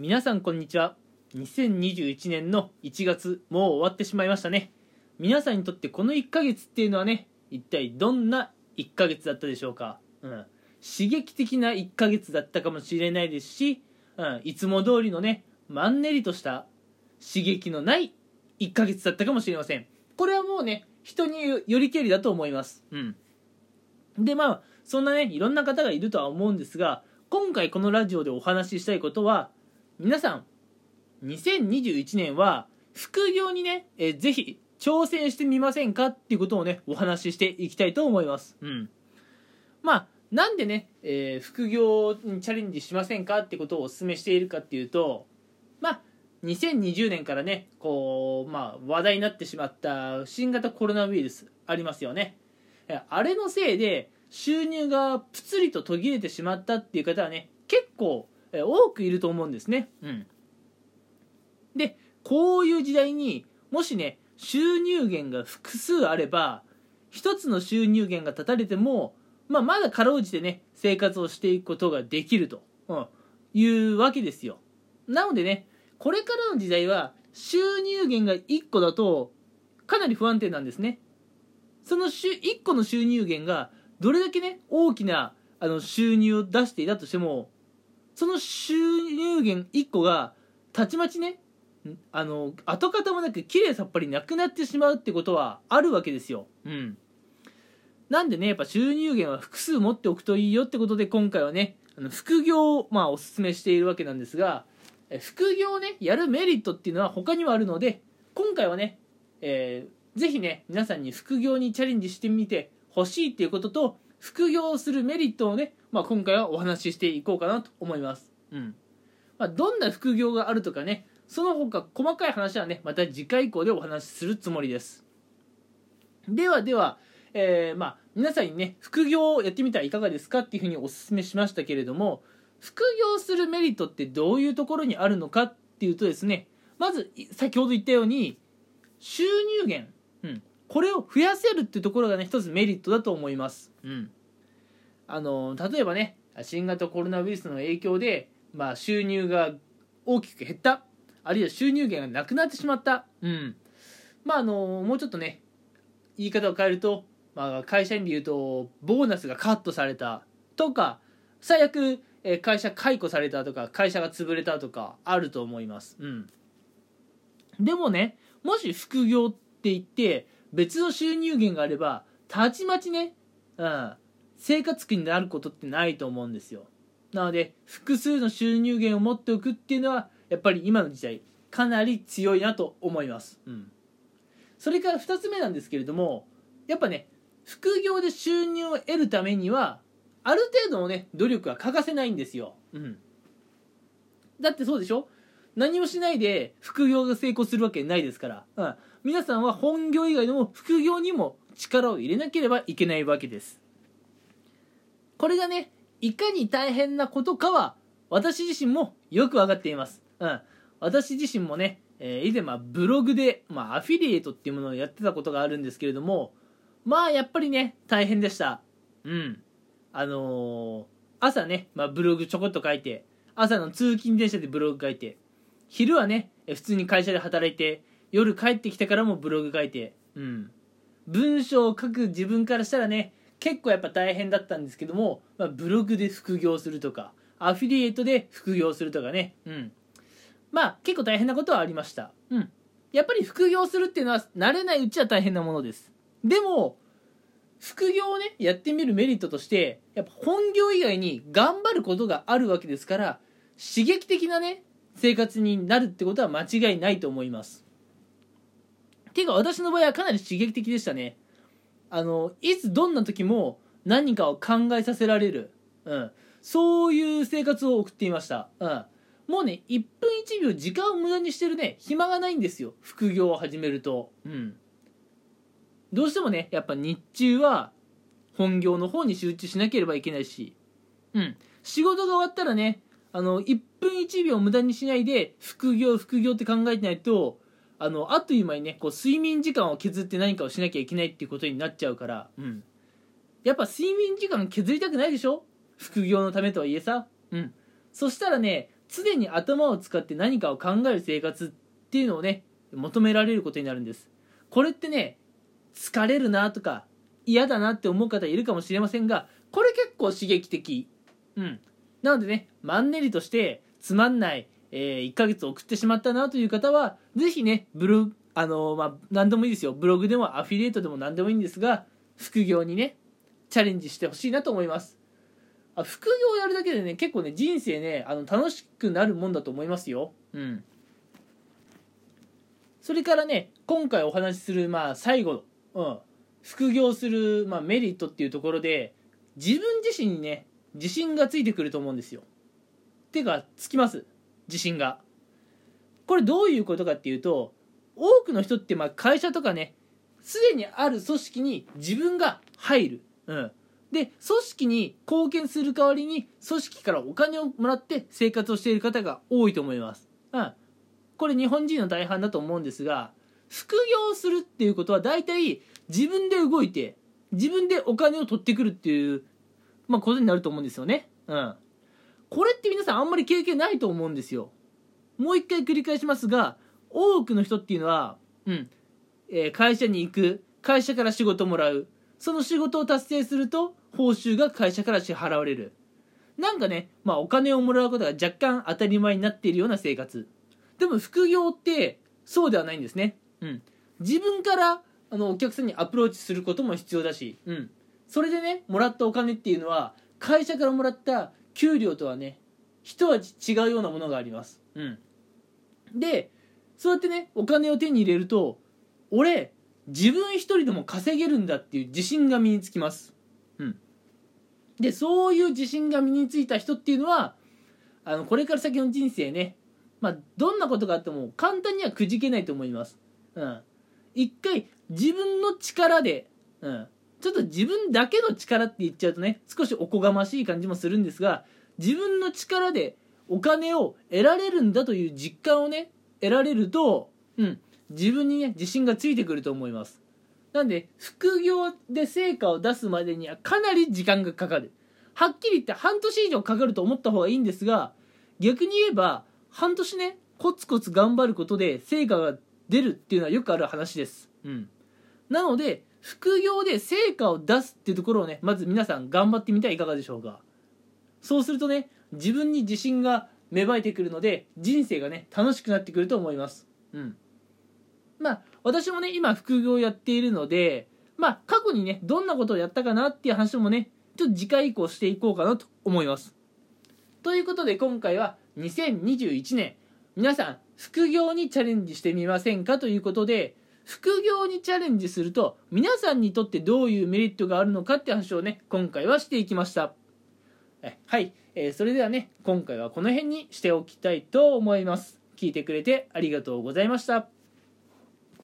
皆さんこんにちは。2021年の1月もう終わってしまいましたね。皆さんにとってこの1ヶ月っていうのはね一体どんな1ヶ月だったでしょうか、うん、刺激的な1ヶ月だったかもしれないですし、うん、いつも通りのねマンネリとした刺激のない1ヶ月だったかもしれません。これはもうね人によりけりだと思います。うん。でまあそんなねいろんな方がいるとは思うんですが今回このラジオでお話ししたいことは皆さん2021年は副業にね、えー、ぜひ挑戦してみませんかっていうことをねお話ししていきたいと思います。うん。まあなんでね、えー、副業にチャレンジしませんかってことをお勧めしているかっていうとまあ2020年からねこう、まあ、話題になってしまった新型コロナウイルスありますよね。あれのせいで収入がぷつりと途切れてしまったっていう方はね結構多くいると思うんですね。うん。でこういう時代にもしね収入源が複数あれば一つの収入源が断たれても、まあ、まだかろうじてね生活をしていくことができると、うん、いうわけですよ。なのでねこれからの時代は収入源が1個だとかなり不安定なんですね。その1個の収入源がどれだけね大きなあの収入を出していたとしてもその収入源1個がたちまちねあの跡形もなく綺麗さっぱりなくなってしまうってことはあるわけですよ。うん。なんでねやっぱ収入源は複数持っておくといいよってことで今回はねあの副業をまあおすすめしているわけなんですが副業をねやるメリットっていうのは他にもあるので今回はね、えー、ぜひね皆さんに副業にチャレンジしてみてほしいっていうことと副業をするメリットをね、まあ、今回はお話ししていこうかなと思います。うん。まあ、どんな副業があるとかねその他細かい話はねまた次回以降でお話しするつもりです。ではでは、えー、まあ皆さんにね副業をやってみたらいかがですかっていうふうにお勧めしましたけれども副業するメリットってどういうところにあるのかっていうとですねまず先ほど言ったように収入源、うん、これを増やせるっていうところがね一つメリットだと思います、うん、あの例えばね新型コロナウイルスの影響で、まあ、収入が大きく減ったあるいは収入源がなくなってしまった。うん。まあ、あの、もうちょっとね、言い方を変えると、まあ、会社員で言うと、ボーナスがカットされたとか、最悪、え会社解雇されたとか、会社が潰れたとか、あると思います。うん。でもね、もし副業って言って、別の収入源があれば、たちまちね、うん、生活苦になることってないと思うんですよ。なので、複数の収入源を持っておくっていうのは、やっぱり今の時代かなり強いなと思います、うん、それから2つ目なんですけれどもやっぱね副業で収入を得るためにはある程度のね努力は欠かせないんですよ、うん、だってそうでしょ？何もしないで副業が成功するわけないですから、うん、皆さんは本業以外でも副業にも力を入れなければいけないわけです。これがねいかに大変なことかは私自身もよく分かっています。うん、私自身もね、えー、以前まブログで、まあ、アフィリエイトっていうものをやってたことがあるんですけれどもまあやっぱりね大変でした。うん。あのー、朝ね、まあ、ブログちょこっと書いて朝の通勤電車でブログ書いて昼はね普通に会社で働いて夜帰ってきてからもブログ書いて。うん。文章を書く自分からしたらね結構やっぱ大変だったんですけども、まあ、ブログで副業するとかアフィリエイトで副業するとかね。うん。まあ結構大変なことはありました。うん。やっぱり副業するっていうのは慣れないうちは大変なものです。でも副業をねやってみるメリットとしてやっぱ本業以外に頑張ることがあるわけですから刺激的なね生活になるってことは間違いないと思いますていうか私の場合はかなり刺激的でしたね。あのいつどんな時も何かを考えさせられる、うん、そういう生活を送っていました、うん、もうね1分1秒時間を無駄にしてるね暇がないんですよ。副業を始めると。うん。どうしてもねやっぱ日中は本業の方に集中しなければいけないし。うん。仕事が終わったらねあの1分1秒無駄にしないで副業副業って考えてないとあのあっという間にねこう睡眠時間を削って何かをしなきゃいけないっていうことになっちゃうからうん。やっぱ睡眠時間削りたくないでしょ？副業のためとはいえさ。うん。そしたらね常に頭を使って何かを考える生活っていうのをね求められることになるんです。これってね疲れるなとか嫌だなって思う方いるかもしれませんがこれ結構刺激的。うん。なのでねマンネリとしてつまんない、えー、1ヶ月送ってしまったなという方は是非ねブログあのー、まあ何でもいいですよ。ブログでもアフィリエイトでも何でもいいんですが副業にねチャレンジしてほしいなと思います。あ副業をやるだけでね結構ね人生ねあの楽しくなるもんだと思いますよ。うん。それからね今回お話しするまあ最後の、うん、副業する、まあ、メリットっていうところで自分自身にね自信がついてくると思うんですよ。てかつきます。自信が。これどういうことかっていうと多くの人ってまあ会社とかねすでにある組織に自分が入る、うん、で組織に貢献する代わりに組織からお金をもらって生活をしている方が多いと思います、うん、これ日本人の大半だと思うんですが副業するっていうことは大体自分で動いて自分でお金を取ってくるっていう、まあ、ことになると思うんですよね。うん。これって皆さんあんまり経験ないと思うんですよ。もう一回繰り返しますが多くの人っていうのは、うんえー、会社に行く会社から仕事もらうその仕事を達成すると報酬が会社から支払われる。なんかね、まあ、お金をもらうことが若干当たり前になっているような生活。でも副業ってそうではないんですね、うん、自分からあのお客さんにアプローチすることも必要だし、うん、それでねもらったお金っていうのは会社からもらった給料とはね一味違うようなものがあります、うん、でそうやってねお金を手に入れると俺自分一人でも稼げるんだっていう自信が身につきます、うん、でそういう自信が身についた人っていうのはあのこれから先の人生ねまあどんなことがあっても簡単にはくじけないと思います、うん、一回自分の力で、うん、ちょっと自分だけの力って言っちゃうとね少しおこがましい感じもするんですが自分の力でお金を得られるんだという実感をね得られると、うん、自分にね自信がついてくると思います。なんで副業で成果を出すまでにはかなり時間がかかる。はっきり言って半年以上かかると思った方がいいんですが逆に言えば半年ねコツコツ頑張ることで成果が出るっていうのはよくある話です。うん。なので副業で成果を出すっていうところをねまず皆さん頑張ってみてはいかがでしょうか。そうするとね自分に自信が芽生えてくるので人生がね楽しくなってくると思います。うん。まあ私もね今副業をやっているのでまあ過去にねどんなことをやったかなっていう話もねちょっと次回以降していこうかなと思います。ということで今回は2021年皆さん副業にチャレンジしてみませんかということで副業にチャレンジすると皆さんにとってどういうメリットがあるのかって話をね今回はしていきました。はい、えー、それではね今回はこの辺にしておきたいと思います。聞いてくれてありがとうございました。